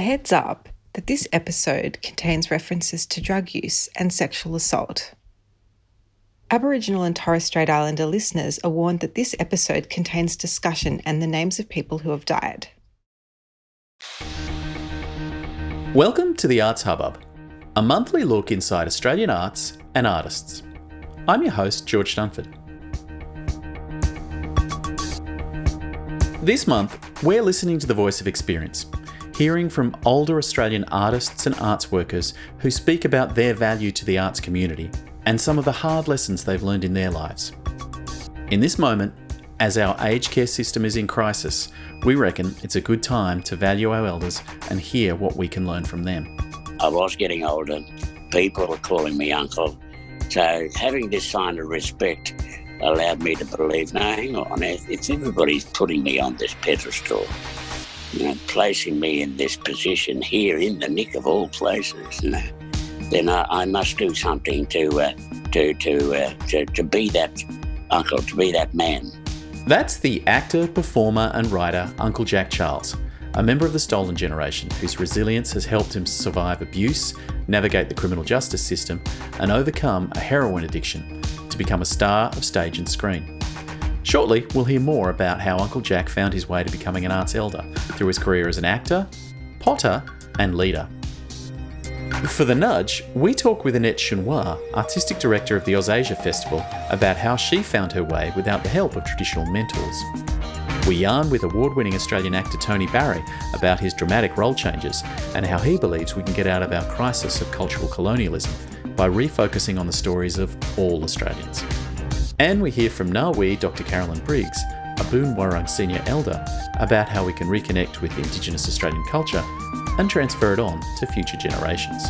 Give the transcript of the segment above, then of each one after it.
A heads up that this episode contains references to drug use and sexual assault. Aboriginal and Torres Strait Islander listeners are warned that this episode contains discussion and the names of people who have died. Welcome to the Arts Hubbub, a monthly look inside Australian arts and artists. I'm your host, George Dunford. This month, we're listening to the voice of experience, hearing from older Australian artists and arts workers who speak about their value to the arts community and some of the hard lessons they've learned in their lives. In this moment, as our aged care system is in crisis, we reckon it's a good time to value our elders and hear what we can learn from them. I was getting older. People were calling me uncle. So having this sign of respect allowed me to believe, no, hang on, if everybody's putting me on this pedestal, you know, placing me in this position here in the nick of all places, you know, then I, I must do something to, uh, to, to, uh, to, to be that uncle, to be that man. That's the actor, performer, and writer Uncle Jack Charles, a member of the Stolen Generation whose resilience has helped him survive abuse, navigate the criminal justice system, and overcome a heroin addiction to become a star of stage and screen. Shortly, we'll hear more about how Uncle Jack found his way to becoming an arts elder through his career as an actor, potter, and leader. For The Nudge, we talk with Annette Shun Wah, Artistic Director of the OzAsia Festival, about how she found her way without the help of traditional mentors. We yarn with award winning Australian actor Tony Barry about his dramatic role changes and how he believes we can get out of our crisis of cultural colonialism by refocusing on the stories of all Australians. And we hear from N'arweet Dr. Carolyn Briggs, a Boon Wurrung senior elder, about how we can reconnect with Indigenous Australian culture and transfer it on to future generations.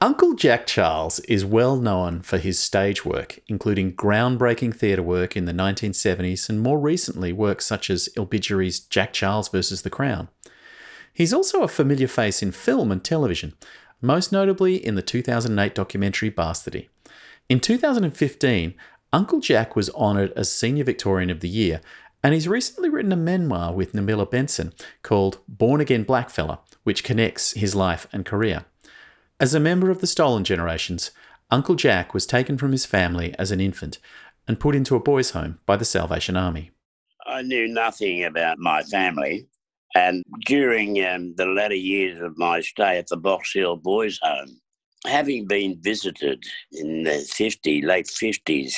Uncle Jack Charles is well known for his stage work, including groundbreaking theatre work in the 1970s and more recently works such as Ilbijerri's Jack Charles vs. the Crown. He's also a familiar face in film and television, most notably in the 2008 documentary Bastardy. In 2015, Uncle Jack was honoured as Senior Victorian of the Year, and he's recently written a memoir with Namila Benson called Born Again Blackfella, which connects his life and career. As a member of the stolen generations, Uncle Jack was taken from his family as an infant and put into a boys' home by the Salvation Army. I knew nothing about my family. And during um, the latter years of my stay at the Box Hill Boys' Home, having been visited in the 50, late 50s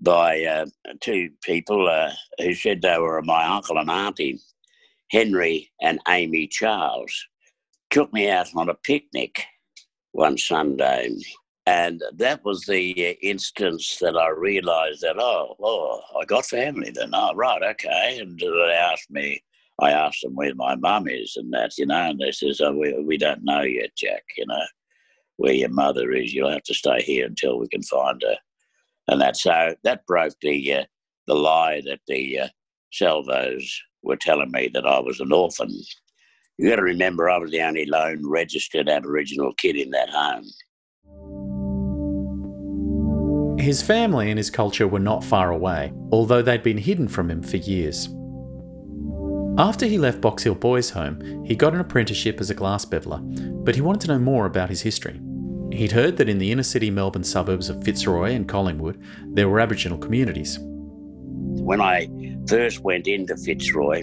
by uh, two people uh, who said they were my uncle and auntie, Henry and Amy Charles, took me out on a picnic one Sunday. And that was the uh, instance that I realised that, oh, oh, I got family then. Oh, right, okay. And they asked me, I asked them where my mum is and that, you know, and they says, oh, we, we don't know yet, Jack, you know, where your mother is. You'll have to stay here until we can find her. And that, so that broke the, uh, the lie that the uh, salvos were telling me that I was an orphan. You got to remember, I was the only lone registered Aboriginal kid in that home. His family and his culture were not far away, although they'd been hidden from him for years. After he left Box Hill Boys' Home, he got an apprenticeship as a glass beveller, but he wanted to know more about his history. He'd heard that in the inner city Melbourne suburbs of Fitzroy and Collingwood, there were Aboriginal communities. When I first went into Fitzroy,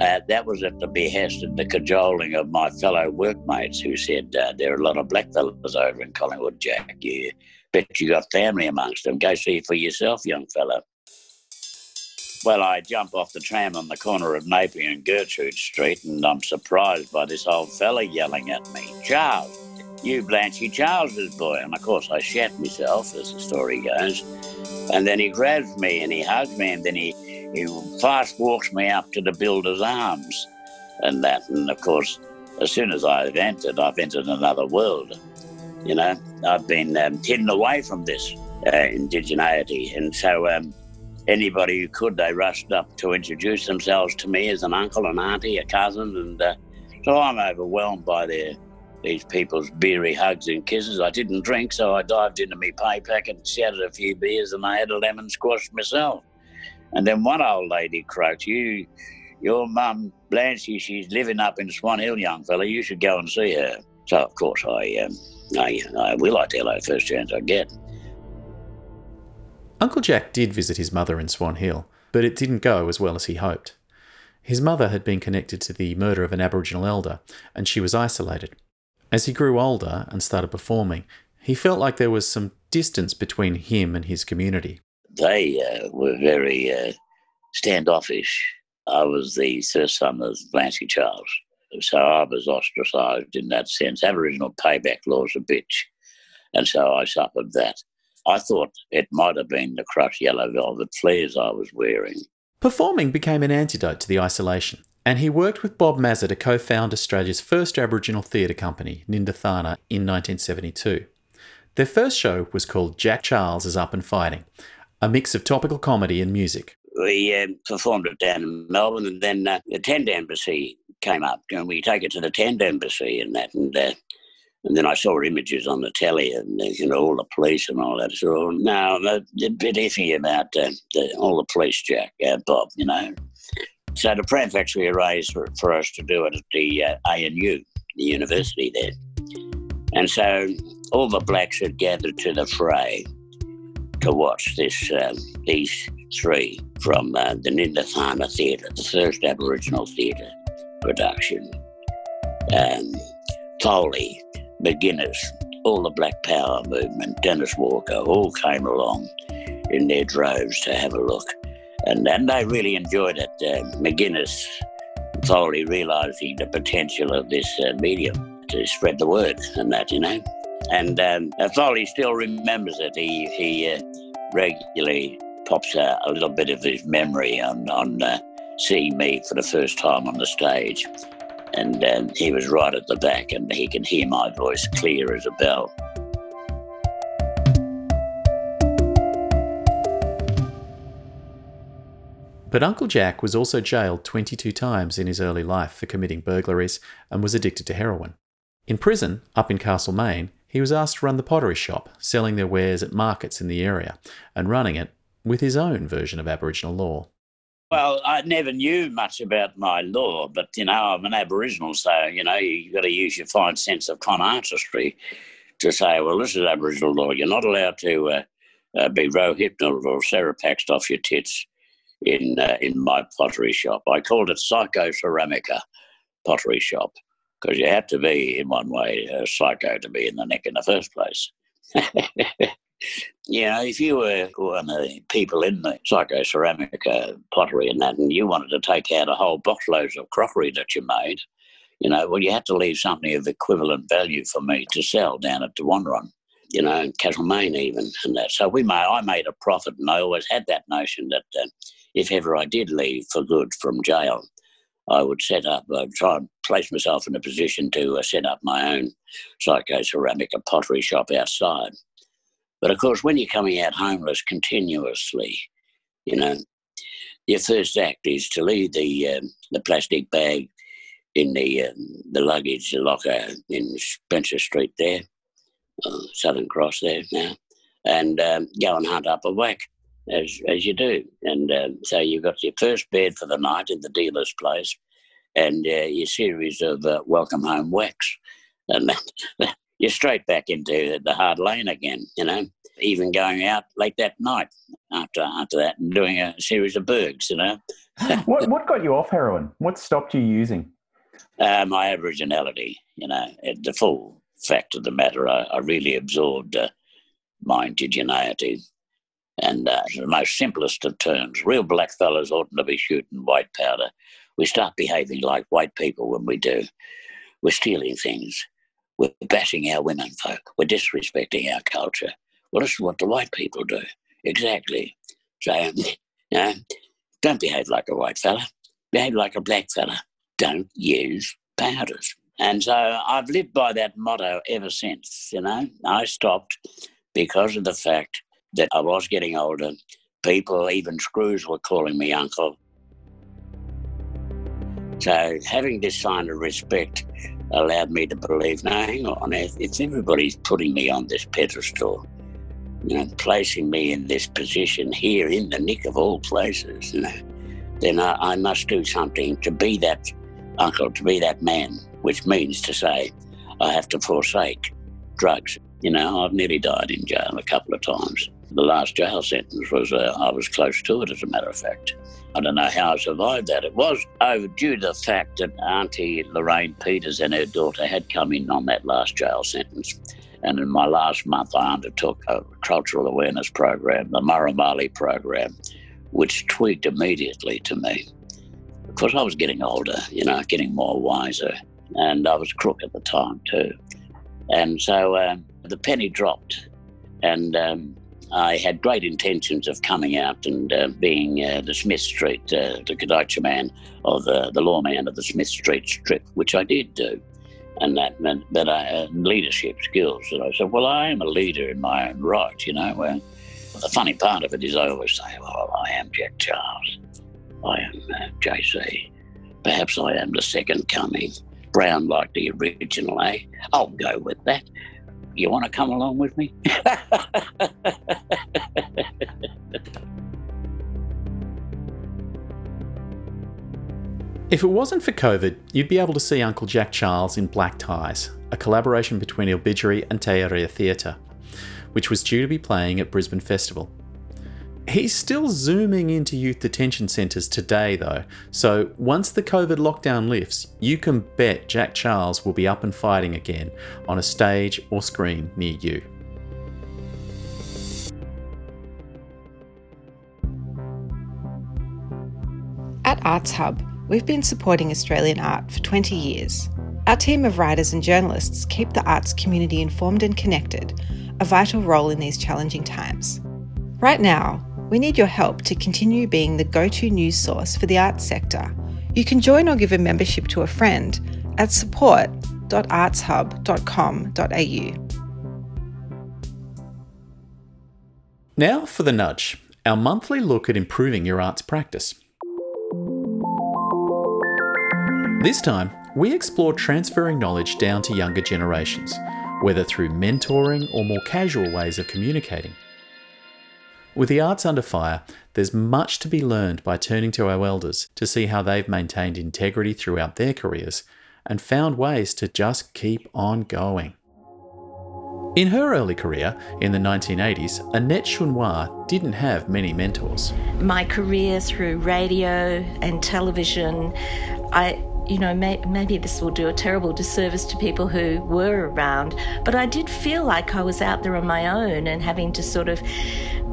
uh, that was at the behest and the cajoling of my fellow workmates who said, uh, There are a lot of black fellows over in Collingwood, Jack. You bet you got family amongst them. Go see for yourself, young fellow. Well, I jump off the tram on the corner of Napier and Gertrude Street, and I'm surprised by this old fella yelling at me, Charles, you Blanchy Charles's boy. And of course, I shat myself, as the story goes. And then he grabs me and he hugs me, and then he he fast walks me up to the builder's arms and that. And of course, as soon as I've entered, I've entered another world. You know, I've been um, hidden away from this uh, indigeneity. And so um, anybody who could, they rushed up to introduce themselves to me as an uncle, an auntie, a cousin. And uh, so I'm overwhelmed by their these people's beery hugs and kisses. I didn't drink, so I dived into my pay packet and shouted a few beers and I had a lemon squash myself. And then one old lady croaked, "You, your mum Blanche, she's living up in Swan Hill, young fella. You should go and see her." So of course I, um, I, I will. I tell her first chance I get. Uncle Jack did visit his mother in Swan Hill, but it didn't go as well as he hoped. His mother had been connected to the murder of an Aboriginal elder, and she was isolated. As he grew older and started performing, he felt like there was some distance between him and his community. They uh, were very uh, standoffish. I was the first son of Blancy Charles, so I was ostracised in that sense. Aboriginal payback law's a bitch, and so I suffered that. I thought it might have been the crushed yellow velvet flares I was wearing. Performing became an antidote to the isolation, and he worked with Bob Maza to co found Australia's first Aboriginal theatre company, Nindethana, in 1972. Their first show was called Jack Charles is Up and Fighting, a mix of topical comedy and music. We uh, performed it down in Melbourne, and then uh, the Tent Embassy came up, and we take it to the Tent Embassy and that, and uh, and then I saw images on the telly and you know all the police and all that. So now I'm a, a bit iffy about uh, the, all the police, Jack, uh, Bob. You know. So the Pref actually arranged for, for us to do it at the uh, ANU, the university there, and so all the blacks had gathered to the fray to watch this um, these three from uh, the Nindethana Theatre, the first Aboriginal theatre production. Um, Foley, McGuinness, all the Black Power movement, Dennis Walker, all came along in their droves to have a look. And, and they really enjoyed it. Uh, McGuinness, Foley realising the potential of this uh, medium to spread the word and that, you know. And um, Foley still remembers it. He, he uh, regularly pops a, a, little bit of his memory on, on uh, seeing me for the first time on the stage. And um, he was right at the back, and he can hear my voice clear as a bell. But Uncle Jack was also jailed 22 times in his early life for committing burglaries and was addicted to heroin. In prison, up in Castlemaine, he was asked to run the pottery shop, selling their wares at markets in the area, and running it with his own version of Aboriginal law. Well, I never knew much about my law, but you know, I'm an Aboriginal, so you know, you've got to use your fine sense of con artistry to say, well, this is Aboriginal law. You're not allowed to uh, uh, be rohypnol or serepaxed off your tits in uh, in my pottery shop. I called it Psycho Ceramica Pottery Shop because you had to be in one way a psycho to be in the neck in the first place. you know, if you were one of the people in the psycho ceramic uh, pottery and that, and you wanted to take out a whole box loads of crockery that you made, you know, well, you had to leave something of equivalent value for me to sell down at the Wanderon, you know, in Castlemaine even, and that. So we made, I made a profit, and I always had that notion that uh, if ever I did leave for good from jail, I would set up, I'd try and place myself in a position to uh, set up my own psycho ceramic pottery shop outside. But of course, when you're coming out homeless continuously, you know, your first act is to leave the um, the plastic bag in the um, the luggage locker in Spencer Street there, uh, Southern Cross there now, and um, go and hunt up a whack as as you do. And uh, so you've got your first bed for the night in the dealer's place, and uh, your series of uh, welcome home whacks, and you're straight back into the hard lane again. You know, even going out late that night after after that and doing a series of burgs. You know, what what got you off heroin? What stopped you using? Uh, my Aboriginality. You know, the full fact of the matter, I, I really absorbed uh, my indigeneity. And uh, the most simplest of terms, real black fellas oughtn't to be shooting white powder. We start behaving like white people when we do. We're stealing things. We're bashing our women folk. We're disrespecting our culture. Well, this is what the white people do. Exactly. So, um, you know, don't behave like a white fella. Behave like a black fella. Don't use powders. And so I've lived by that motto ever since, you know. I stopped because of the fact that I was getting older. People, even screws, were calling me uncle. So having this sign of respect allowed me to believe, no, hang on, if, if everybody's putting me on this pedestal, you know, placing me in this position here in the nick of all places, you know, then I, I must do something to be that uncle, to be that man, which means to say I have to forsake drugs. You know, I've nearly died in jail a couple of times. The last jail sentence was, uh, I was close to it, as a matter of fact. I don't know how I survived that. It was overdue to the fact that Auntie Lorraine Peeters and her daughter had come in on that last jail sentence. And in my last month, I undertook a cultural awareness program, the Marumali program, which tweaked immediately to me. Because I was getting older, you know, getting more wiser, and I was crook at the time too. And so um, the penny dropped, and um, I had great intentions of coming out and uh, being uh, the Smith Street, uh, the Kurdaitcha man, or the, the lawman of the Smith Street strip, which I did do. And that meant that I had leadership skills. And I said, well, I am a leader in my own right, you know. Well, the funny part of it is I always say, well, I am Jack Charles. I am uh, JC. Perhaps I am the second coming. Brown like the original, eh? I'll go with that. You want to come along with me? if it wasn't for COVID, you'd be able to see Uncle Jack Charles in Black Ties, a collaboration between Il and Te Rēhia Theatre, which was due to be playing at Brisbane Festival. He's still zooming into youth detention centres today, though, so once the COVID lockdown lifts, you can bet Jack Charles will be up and fighting again on a stage or screen near you. At Arts Hub, we've been supporting Australian art for 20 years. Our team of writers and journalists keep the arts community informed and connected, a vital role in these challenging times. Right now, we need your help to continue being the go to news source for the arts sector. You can join or give a membership to a friend at support.artshub.com.au. Now for the nudge, our monthly look at improving your arts practice. This time, we explore transferring knowledge down to younger generations, whether through mentoring or more casual ways of communicating. With the arts under fire, there's much to be learned by turning to our elders to see how they've maintained integrity throughout their careers and found ways to just keep on going. In her early career, in the 1980s, Annette Shun Wah didn't have many mentors. My career through radio and television, I you know, may, maybe this will do a terrible disservice to people who were around, but I did feel like I was out there on my own and having to sort of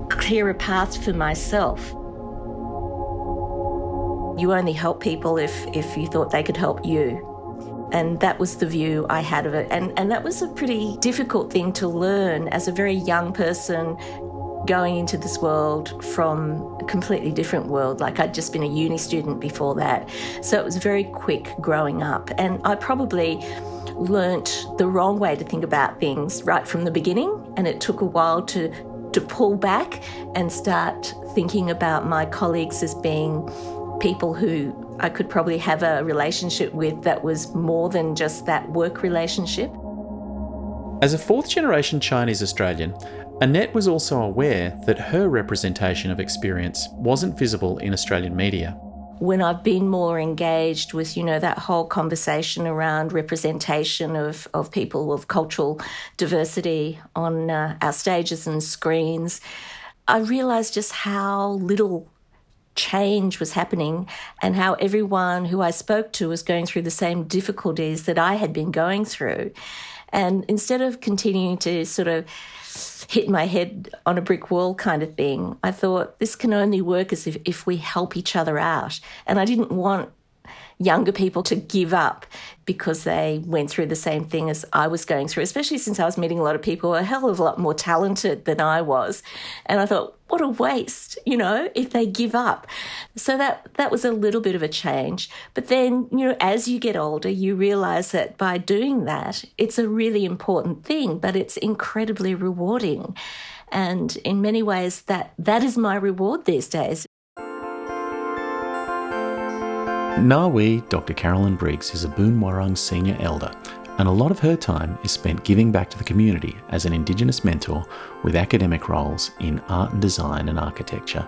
clear a path for myself. You only help people if, if you thought they could help you. And that was the view I had of it. And, and that was a pretty difficult thing to learn as a very young person going into this world from a completely different world. Like I'd just been a uni student before that. So it was very quick growing up. And I probably learnt the wrong way to think about things right from the beginning. And it took a while to to pull back and start thinking about my colleagues as being people who I could probably have a relationship with that was more than just that work relationship. As a fourth generation Chinese Australian, Annette was also aware that her representation of experience wasn't visible in Australian media when I've been more engaged with, you know, that whole conversation around representation of, of people of cultural diversity on uh, our stages and screens, I realised just how little change was happening and how everyone who I spoke to was going through the same difficulties that I had been going through. And instead of continuing to sort of hit my head on a brick wall kind of thing. I thought this can only work as if, if we help each other out. And I didn't want younger people to give up because they went through the same thing as I was going through, especially since I was meeting a lot of people a hell of a lot more talented than I was. And I thought, what a waste, you know, if they give up. So that that was a little bit of a change. But then, you know, as you get older, you realize that by doing that, it's a really important thing, but it's incredibly rewarding. And in many ways that that is my reward these days N'arweet Dr. Carolyn Briggs is a Boon Wurrung senior elder, and a lot of her time is spent giving back to the community as an Indigenous mentor with academic roles in art and design and architecture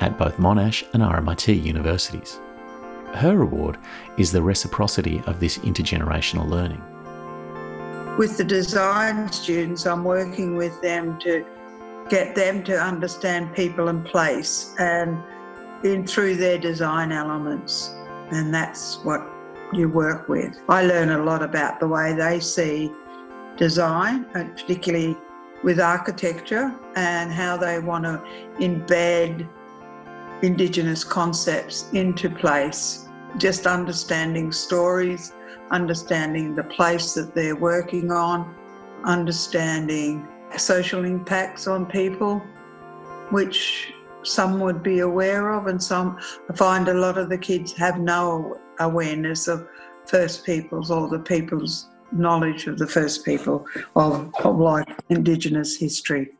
at both Monash and RMIT universities. Her reward is the reciprocity of this intergenerational learning. With the design students, I'm working with them to get them to understand people and place and in through their design elements. And that's what you work with. I learn a lot about the way they see design, uh, particularly with architecture, and how they want to embed Indigenous concepts into place. Just understanding stories, understanding the place that they're working on, understanding social impacts on people, which some would be aware of, and some I find a lot of the kids have no awareness of First Peoples or the people's knowledge of the First People of, of like Indigenous history.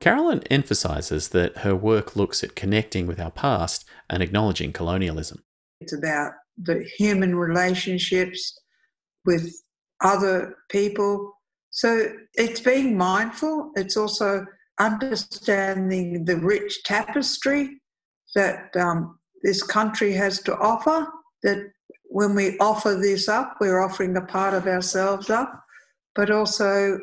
Carolyn emphasises that her work looks at connecting with our past and acknowledging colonialism. It's about the human relationships with other people. So it's being mindful. It's also understanding the rich tapestry that um, this country has to offer. That when we offer this up, we're offering a part of ourselves up, but also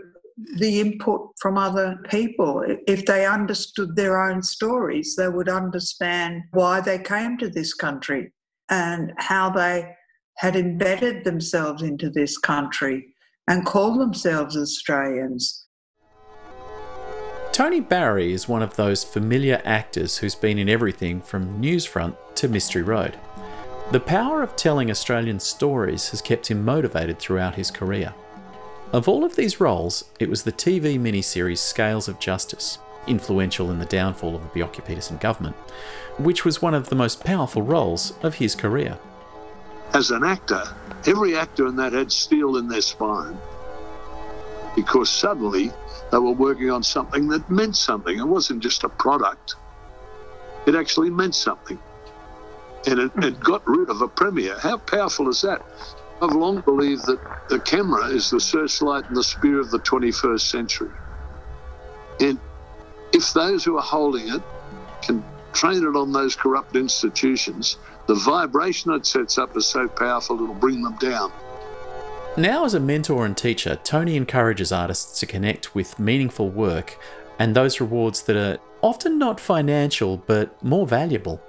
the input from other people. If they understood their own stories, they would understand why they came to this country and how they had embedded themselves into this country and called themselves Australians. Tony Barry is one of those familiar actors who's been in everything from Newsfront to Mystery Road. The power of telling Australian stories has kept him motivated throughout his career. Of all of these roles, it was the TV miniseries Scales of Justice, influential in the downfall of the Bjelke-Petersen government, which was one of the most powerful roles of his career. As an actor, every actor in that had steel in their spine because suddenly they were working on something that meant something. It wasn't just a product, it actually meant something. And it, it got rid of a premier. How powerful is that? I've long believed that the camera is the searchlight and the spear of the 21st century. And if those who are holding it can train it on those corrupt institutions, the vibration it sets up is so powerful it'll bring them down. Now, as a mentor and teacher, Tony encourages artists to connect with meaningful work and those rewards that are often not financial but more valuable.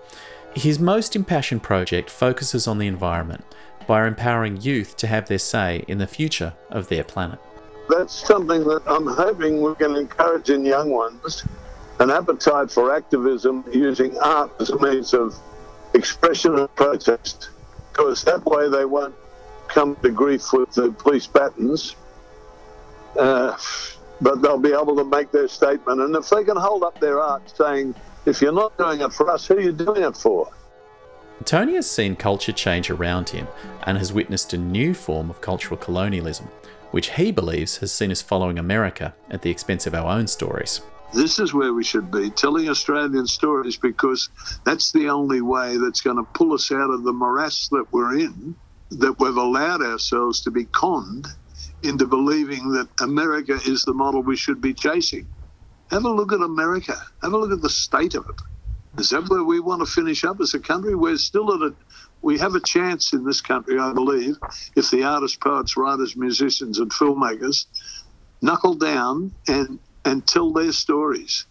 His most impassioned project focuses on the environment by empowering youth to have their say in the future of their planet. That's something that I'm hoping we can encourage in young ones an appetite for activism using art as a means of expression and protest, because that way they won't come to grief with the police batons, uh, but they'll be able to make their statement. And if they can hold up their art saying, if you're not doing it for us, who are you doing it for? Tony has seen culture change around him and has witnessed a new form of cultural colonialism, which he believes has seen us following America at the expense of our own stories. This is where we should be, telling Australian stories, because that's the only way that's going to pull us out of the morass that we're in that we've allowed ourselves to be conned into believing that America is the model we should be chasing. Have a look at America. Have a look at the state of it. Is that where we want to finish up as a country? We're still at a, we have a chance in this country, I believe, if the artists, poets, writers, musicians, and filmmakers knuckle down and, and tell their stories.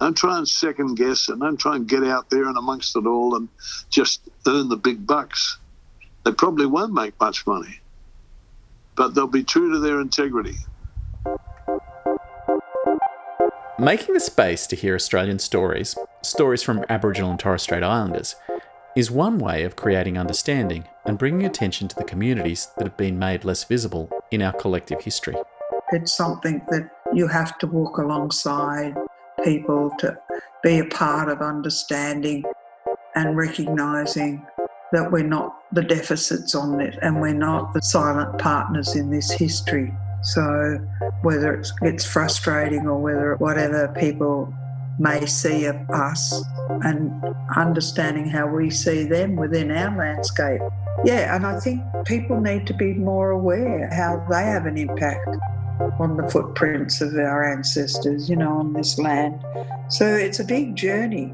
Don't try and second guess and don't try and get out there and amongst it all and just earn the big bucks. They probably won't make much money, but they'll be true to their integrity. Making the space to hear Australian stories, stories from Aboriginal and Torres Strait Islanders, is one way of creating understanding and bringing attention to the communities that have been made less visible in our collective history. It's something that you have to walk alongside people to be a part of understanding and recognising that we're not the deficits on it and we're not the silent partners in this history. So whether it's, it's frustrating or whether whatever people may see of us and understanding how we see them within our landscape yeah, and I think people need to be more aware how they have an impact on the footprints of our ancestors, you know, on this land. So it's a big journey.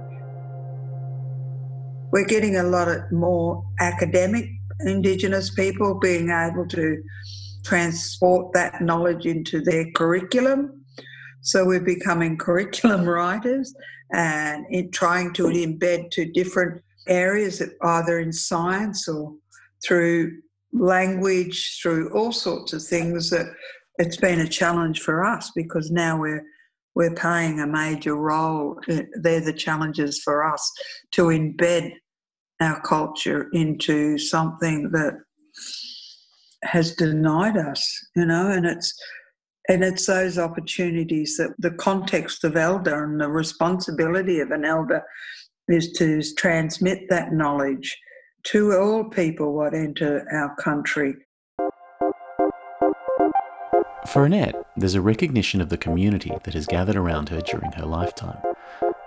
We're getting a lot of more academic Indigenous people being able to transport that knowledge into their curriculum. So we're becoming curriculum writers and in trying to embed to different areas, either in science or through language, through all sorts of things that it's been a challenge for us because now we're we're playing a major role. They're the challenges for us to embed our culture into something that has denied us, you know, and it's and it's those opportunities that the context of elder and the responsibility of an elder is to transmit that knowledge to all people what enter our country. For Annette, there's a recognition of the community that has gathered around her during her lifetime,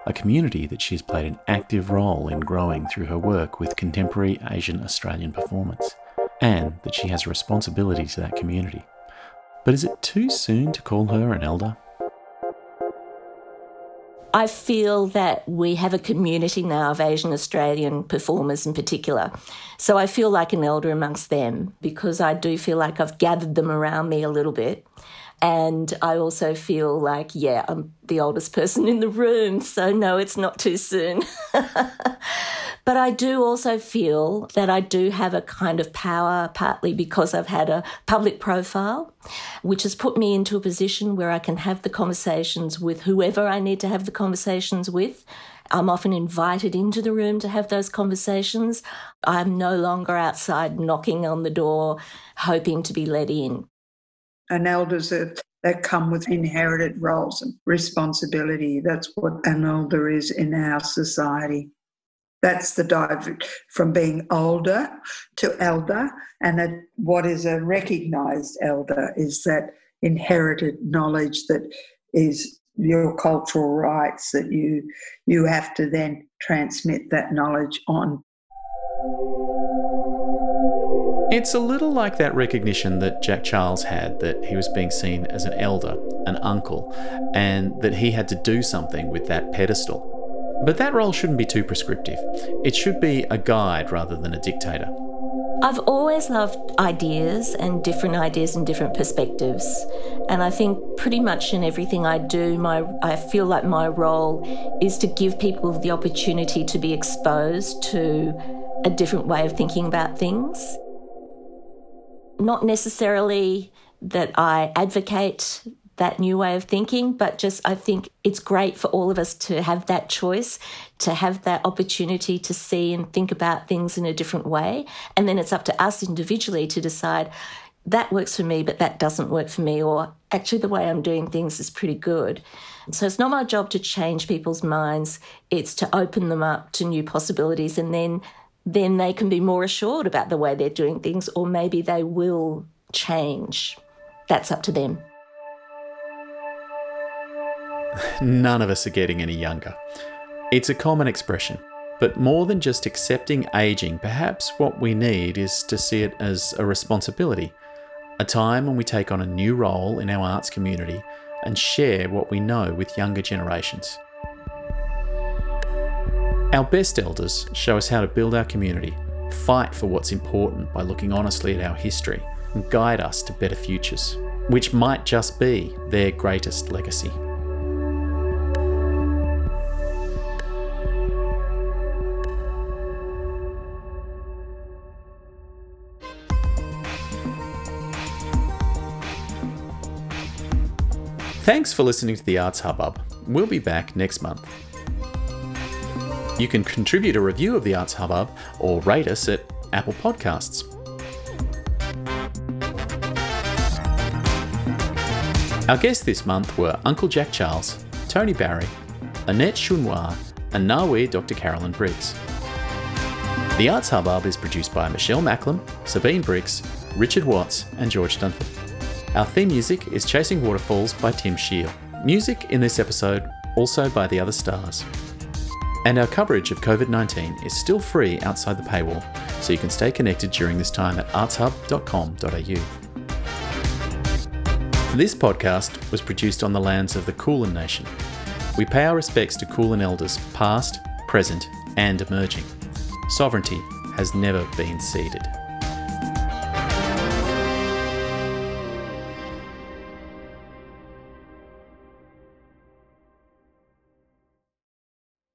a community that she's played an active role in growing through her work with contemporary Asian Australian performance, and that she has a responsibility to that community. But is it too soon to call her an elder? I feel that we have a community now of Asian Australian performers in particular. So I feel like an elder amongst them because I do feel like I've gathered them around me a little bit. And I also feel like, yeah, I'm the oldest person in the room. So no, it's not too soon. But I do also feel that I do have a kind of power, partly because I've had a public profile, which has put me into a position where I can have the conversations with whoever I need to have the conversations with. I'm often invited into the room to have those conversations. I'm no longer outside knocking on the door, hoping to be let in. And elders that, that come with inherited roles and responsibility. That's what an elder is in our society. That's the dive from being older to elder. And what is a recognized elder is that inherited knowledge that is your cultural rights that you you have to then transmit that knowledge on. It's a little like that recognition that Jack Charles had that he was being seen as an elder, an uncle, and that he had to do something with that pedestal. But that role shouldn't be too prescriptive. It should be a guide rather than a dictator. I've always loved ideas and different ideas and different perspectives. And I think pretty much in everything I do, my I feel like my role is to give people the opportunity to be exposed to a different way of thinking about things. Not necessarily that I advocate that new way of thinking, but just I think it's great for all of us to have that choice, to have that opportunity to see and think about things in a different way. And then it's up to us individually to decide that works for me, but that doesn't work for me, or actually the way I'm doing things is pretty good. So it's not my job to change people's minds, it's to open them up to new possibilities and then then they can be more assured about the way they're doing things, or maybe they will change. That's up to them. None of us are getting any younger. It's a common expression, but more than just accepting aging, perhaps what we need is to see it as a responsibility, a time when we take on a new role in our arts community and share what we know with younger generations. Our best elders show us how to build our community, fight for what's important by looking honestly at our history, and guide us to better futures, which might just be their greatest legacy. Thanks for listening to the Arts Hubbub. We'll be back next month. You can contribute a review of the Arts Hubbub or rate us at Apple Podcasts. Our guests this month were Uncle Jack Charles, Tony Barry, Annette Shun Wah, and N'arweet Dr. Carolyn Briggs. The Arts Hubbub is produced by Michelle Macklem, Sabine Briggs, Richard Watts, and George Dunford. Our theme music is Chasing Waterfalls by Tim Shiel. Music in this episode also by The Other Stars. And our coverage of COVID 19 is still free outside the paywall so you can stay connected during this time at artshub.com.au. This podcast was produced on the lands of the Kulin Nation. We pay our respects to Kulin elders past, present, and emerging. Sovereignty has never been ceded.